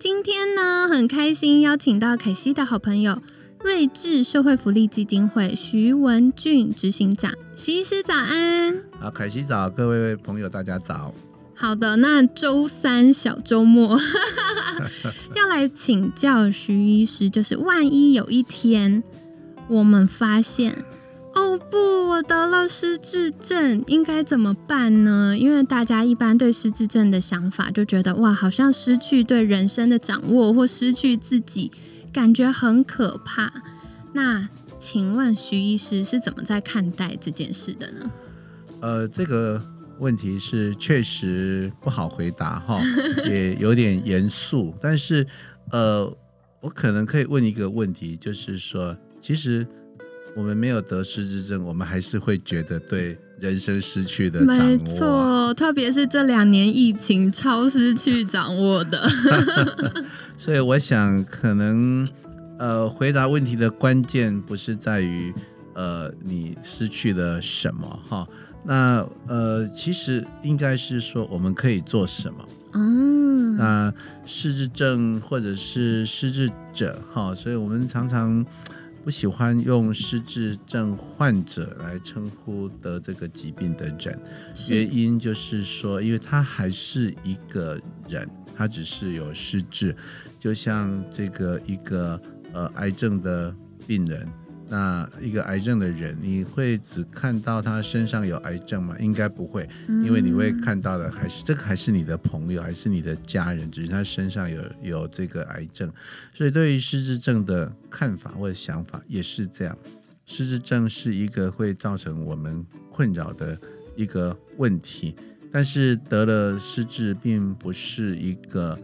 今天呢，很开心邀请到凯西的好朋友睿智社会福利基金会徐文俊执行长，徐医师早安。好，凯西早，各位朋友大家早。好的，那周三小周末 要来请教徐医师，就是万一有一天我们发现。不，我得了失智症，应该怎么办呢？因为大家一般对失智症的想法就觉得，哇，好像失去对人生的掌握，或失去自己，感觉很可怕。那请问徐医师是怎么在看待这件事的呢？呃，这个问题是确实不好回答哈，也有点严肃。但是，呃，我可能可以问一个问题，就是说，其实。我们没有得失之症，我们还是会觉得对人生失去的掌握。没错，特别是这两年疫情超失去掌握的。所以我想，可能呃，回答问题的关键不是在于呃你失去了什么哈，那呃其实应该是说我们可以做什么。嗯，那失智症或者是失智者哈，所以我们常常。不喜欢用失智症患者来称呼得这个疾病的人，原因就是说，因为他还是一个人，他只是有失智，就像这个一个呃癌症的病人。那一个癌症的人，你会只看到他身上有癌症吗？应该不会，因为你会看到的还是这个还是你的朋友，还是你的家人，只是他身上有有这个癌症。所以对于失智症的看法或者想法也是这样，失智症是一个会造成我们困扰的一个问题，但是得了失智并不是一个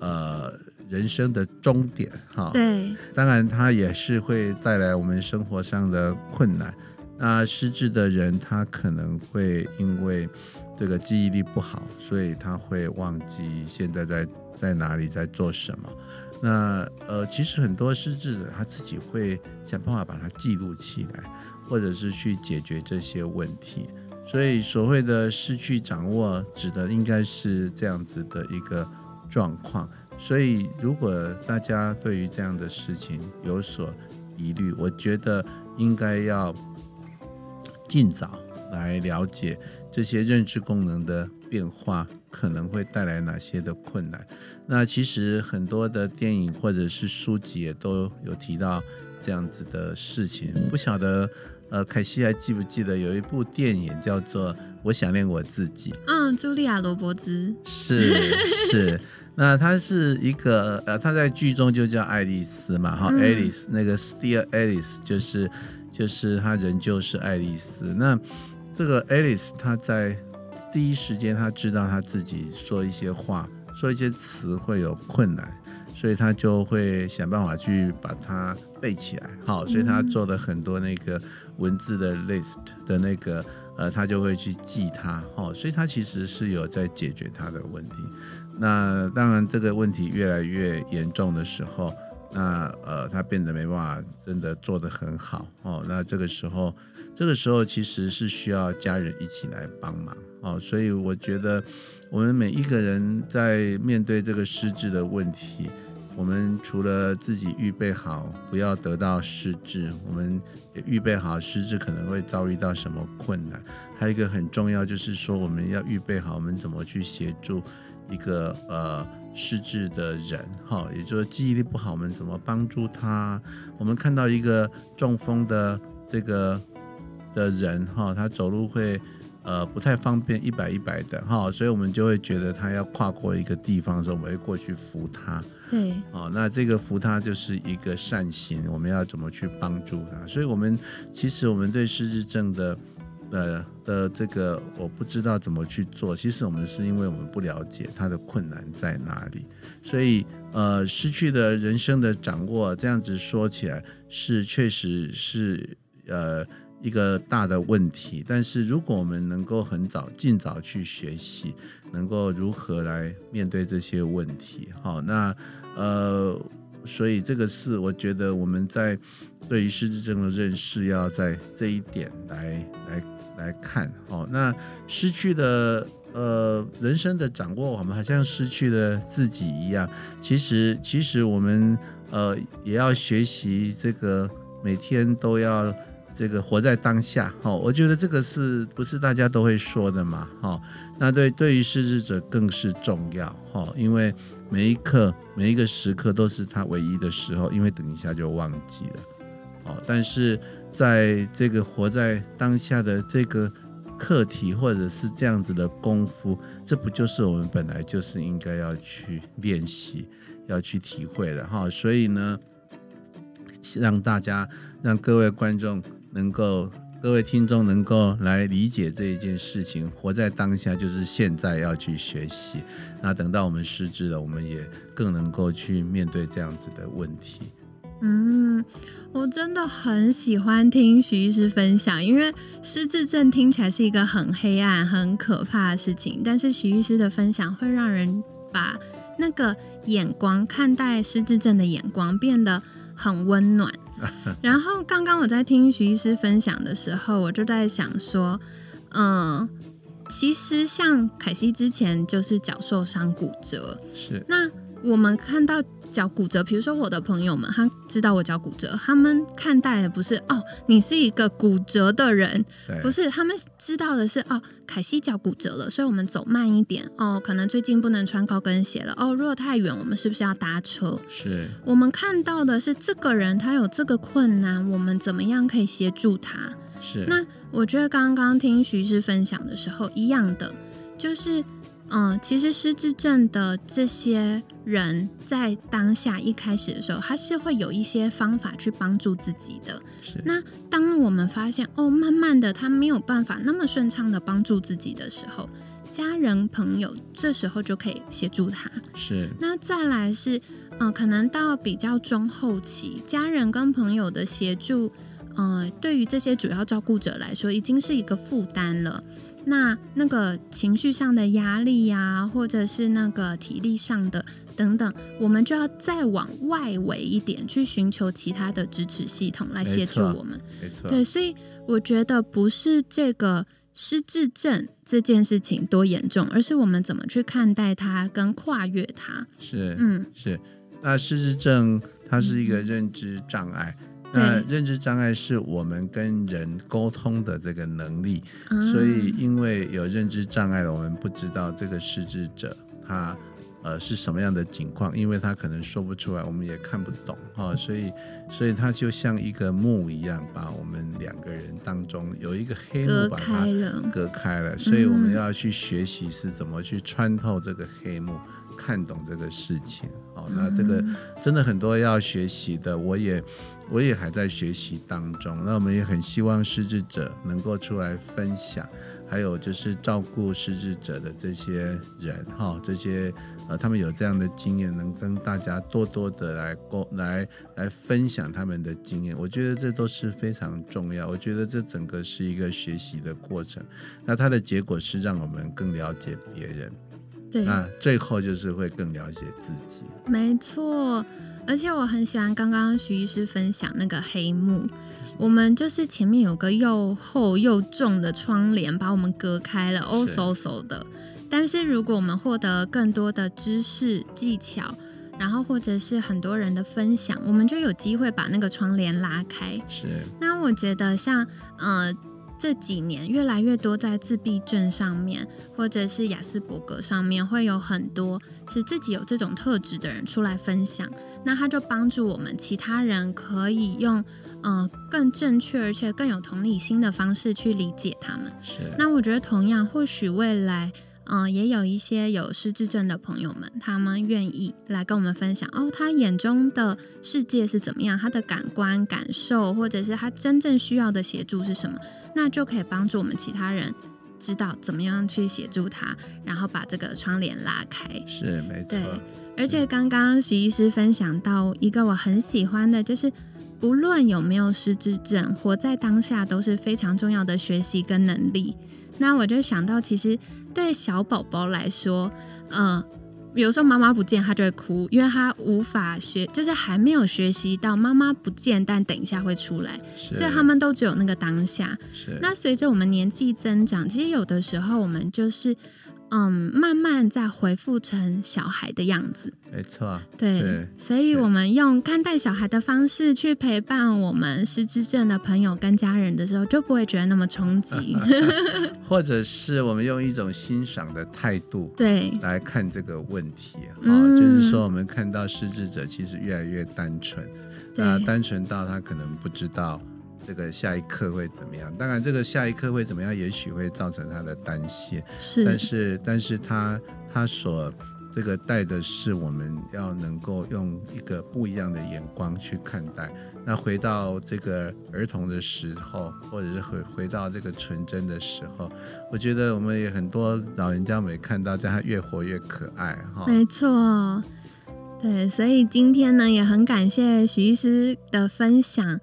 呃。人生的终点，哈，对，当然它也是会带来我们生活上的困难。那失智的人，他可能会因为这个记忆力不好，所以他会忘记现在在在哪里，在做什么。那呃，其实很多失智者他自己会想办法把它记录起来，或者是去解决这些问题。所以所谓的失去掌握，指的应该是这样子的一个状况。所以，如果大家对于这样的事情有所疑虑，我觉得应该要尽早来了解这些认知功能的变化可能会带来哪些的困难。那其实很多的电影或者是书籍也都有提到这样子的事情。不晓得，呃，凯西还记不记得有一部电影叫做《我想念我自己》？嗯，茱莉亚·罗伯兹。是是。那她是一个呃，她在剧中就叫爱丽丝嘛，哈，Alice 那个 Still Alice 就是就是她仍旧是爱丽丝。那这个 Alice 她在第一时间她知道她自己说一些话、说一些词会有困难，所以她就会想办法去把它背起来。好，所以她做了很多那个文字的 list 的那个呃，他就会去记它。好，所以他其实是有在解决他的问题。那当然，这个问题越来越严重的时候，那呃，他变得没办法真的做得很好哦。那这个时候，这个时候其实是需要家人一起来帮忙哦。所以我觉得，我们每一个人在面对这个失智的问题，我们除了自己预备好不要得到失智，我们也预备好失智可能会遭遇到什么困难。还有一个很重要，就是说我们要预备好我们怎么去协助。一个呃失智的人，哈，也就是记忆力不好，我们怎么帮助他？我们看到一个中风的这个的人，哈，他走路会呃不太方便，一摆一摆的，哈，所以我们就会觉得他要跨过一个地方的时候，我们会过去扶他。对，哦，那这个扶他就是一个善行，我们要怎么去帮助他？所以，我们其实我们对失智症的。呃的这个我不知道怎么去做，其实我们是因为我们不了解他的困难在哪里，所以呃失去的人生的掌握，这样子说起来是确实是呃一个大的问题。但是如果我们能够很早尽早去学习，能够如何来面对这些问题，好，那呃，所以这个是我觉得我们在对于失智症的认识要在这一点来来来看，哦，那失去了。呃，人生的掌握，我们好像失去了自己一样。其实，其实我们呃也要学习这个，每天都要这个活在当下。哈，我觉得这个是不是大家都会说的嘛？哈，那对对于失智者更是重要。哈，因为每一刻、每一个时刻都是他唯一的时候，因为等一下就忘记了。哦，但是在这个活在当下的这个。课题或者是这样子的功夫，这不就是我们本来就是应该要去练习、要去体会的哈？所以呢，让大家、让各位观众能够、各位听众能够来理解这一件事情，活在当下就是现在要去学习。那等到我们失智了，我们也更能够去面对这样子的问题。嗯，我真的很喜欢听徐医师分享，因为失智症听起来是一个很黑暗、很可怕的事情，但是徐医师的分享会让人把那个眼光看待失智症的眼光变得很温暖。然后刚刚我在听徐医师分享的时候，我就在想说，嗯，其实像凯西之前就是脚受伤骨折，是那我们看到。脚骨折，比如说我的朋友们，他知道我脚骨折，他们看待的不是哦，你是一个骨折的人，不是，他们知道的是哦，凯西脚骨折了，所以我们走慢一点哦，可能最近不能穿高跟鞋了哦，如果太远，我们是不是要搭车？是我们看到的是这个人他有这个困难，我们怎么样可以协助他？是那我觉得刚刚听徐师分享的时候，一样的就是。嗯，其实失智症的这些人在当下一开始的时候，他是会有一些方法去帮助自己的。是。那当我们发现哦，慢慢的他没有办法那么顺畅的帮助自己的时候，家人朋友这时候就可以协助他。是。那再来是，嗯，可能到比较中后期，家人跟朋友的协助，呃，对于这些主要照顾者来说，已经是一个负担了。那那个情绪上的压力呀，或者是那个体力上的等等，我们就要再往外围一点，去寻求其他的支持系统来协助我们。没错，对，所以我觉得不是这个失智症这件事情多严重，而是我们怎么去看待它跟跨越它。是，嗯，是。那失智症它是一个认知障碍。那认知障碍是我们跟人沟通的这个能力，所以因为有认知障碍的，我们不知道这个失智者他呃是什么样的情况，因为他可能说不出来，我们也看不懂哈，所以所以他就像一个幕一样，把我们两个人当中有一个黑幕把它隔开了，所以我们要去学习是怎么去穿透这个黑幕。看懂这个事情，哦，那这个真的很多要学习的，我也我也还在学习当中。那我们也很希望失智者能够出来分享，还有就是照顾失智者的这些人，哈，这些呃，他们有这样的经验，能跟大家多多的来沟来来分享他们的经验。我觉得这都是非常重要。我觉得这整个是一个学习的过程，那它的结果是让我们更了解别人。对，那最后就是会更了解自己。没错，而且我很喜欢刚刚徐医师分享那个黑幕，我们就是前面有个又厚又重的窗帘把我们隔开了，哦嗖嗖的。但是如果我们获得更多的知识技巧，然后或者是很多人的分享，我们就有机会把那个窗帘拉开。是。那我觉得像呃。这几年越来越多在自闭症上面，或者是雅斯伯格上面，会有很多是自己有这种特质的人出来分享。那他就帮助我们其他人可以用呃更正确而且更有同理心的方式去理解他们。是。那我觉得同样，或许未来嗯也有一些有失智症的朋友们，他们愿意来跟我们分享哦，他眼中的世界是怎么样，他的感官感受，或者是他真正需要的协助是什么。那就可以帮助我们其他人知道怎么样去协助他，然后把这个窗帘拉开。是没错对，而且刚刚徐医师分享到一个我很喜欢的，就是不论有没有失智症，活在当下都是非常重要的学习跟能力。那我就想到，其实对小宝宝来说，呃，有时候妈妈不见，他就会哭，因为他无法学，就是还没有学习到妈妈不见，但等一下会出来，所以他们都只有那个当下。那随着我们年纪增长，其实有的时候我们就是，嗯，慢慢再恢复成小孩的样子。没错，对，所以我们用看待小孩的方式去陪伴我们失智症的朋友跟家人的时候，就不会觉得那么冲击。或者是我们用一种欣赏的态度对，来看这个问题啊、嗯就是说我们看到失智者其实越来越单纯，对那单纯到他可能不知道这个下一刻会怎么样。当然，这个下一刻会怎么样，也许会造成他的担心，是，但是但是他他所这个带的是我们要能够用一个不一样的眼光去看待。那回到这个儿童的时候，或者是回回到这个纯真的时候，我觉得我们也很多老人家我们看到，在他越活越可爱哈。没错。对，所以今天呢，也很感谢徐医师的分享。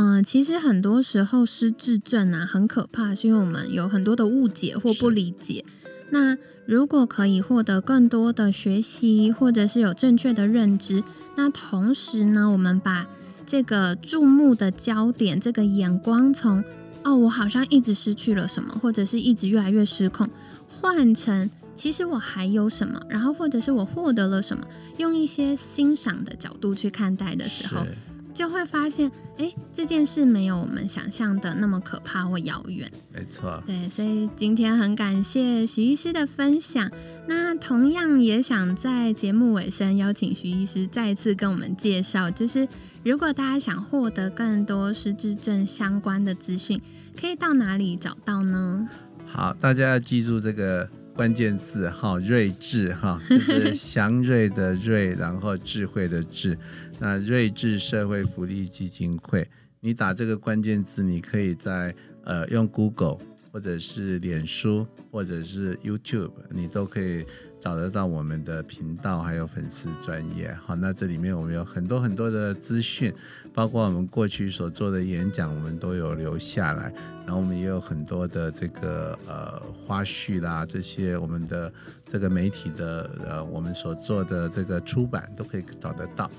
嗯，其实很多时候失智症啊很可怕，是因为我们有很多的误解或不理解。那如果可以获得更多的学习，或者是有正确的认知，那同时呢，我们把这个注目的焦点，这个眼光从哦，我好像一直失去了什么，或者是一直越来越失控，换成其实我还有什么，然后或者是我获得了什么，用一些欣赏的角度去看待的时候，是就会发现，哎，这件事没有我们想象的那么可怕或遥远。没错，对，所以今天很感谢徐医师的分享。那同样也想在节目尾声邀请徐医师再次跟我们介绍，就是如果大家想获得更多失智症相关的资讯，可以到哪里找到呢？好，大家要记住这个关键字哈，睿智哈，就是祥瑞的瑞，然后智慧的智。那睿智社会福利基金会，你打这个关键字，你可以在呃用 Google 或者是脸书或者是 YouTube，你都可以找得到我们的频道还有粉丝专业。好，那这里面我们有很多很多的资讯，包括我们过去所做的演讲，我们都有留下来。然后我们也有很多的这个呃花絮啦，这些我们的这个媒体的呃我们所做的这个出版都可以找得到。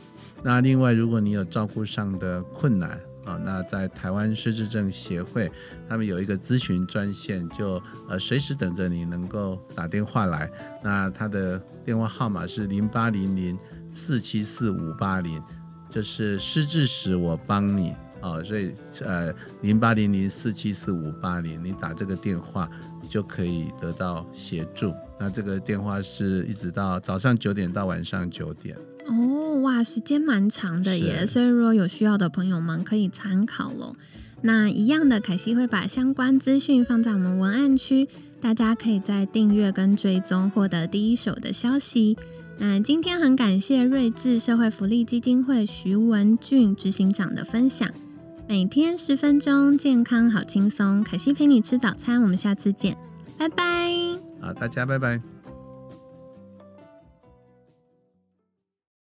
那另外，如果你有照顾上的困难啊，那在台湾失智症协会，他们有一个咨询专线，就呃随时等着你能够打电话来。那他的电话号码是零八零零四七四五八零，就是失智时我帮你。哦，所以呃，零八零零四七四五八零，你打这个电话，你就可以得到协助。那这个电话是一直到早上九点到晚上九点。哦，哇，时间蛮长的耶，所以如果有需要的朋友们可以参考喽。那一样的，凯西会把相关资讯放在我们文案区，大家可以在订阅跟追踪获得第一手的消息。那今天很感谢睿智社会福利基金会徐文俊执行长的分享。每天十分钟，健康好轻松。凯西陪你吃早餐，我们下次见，拜拜。好，大家拜拜。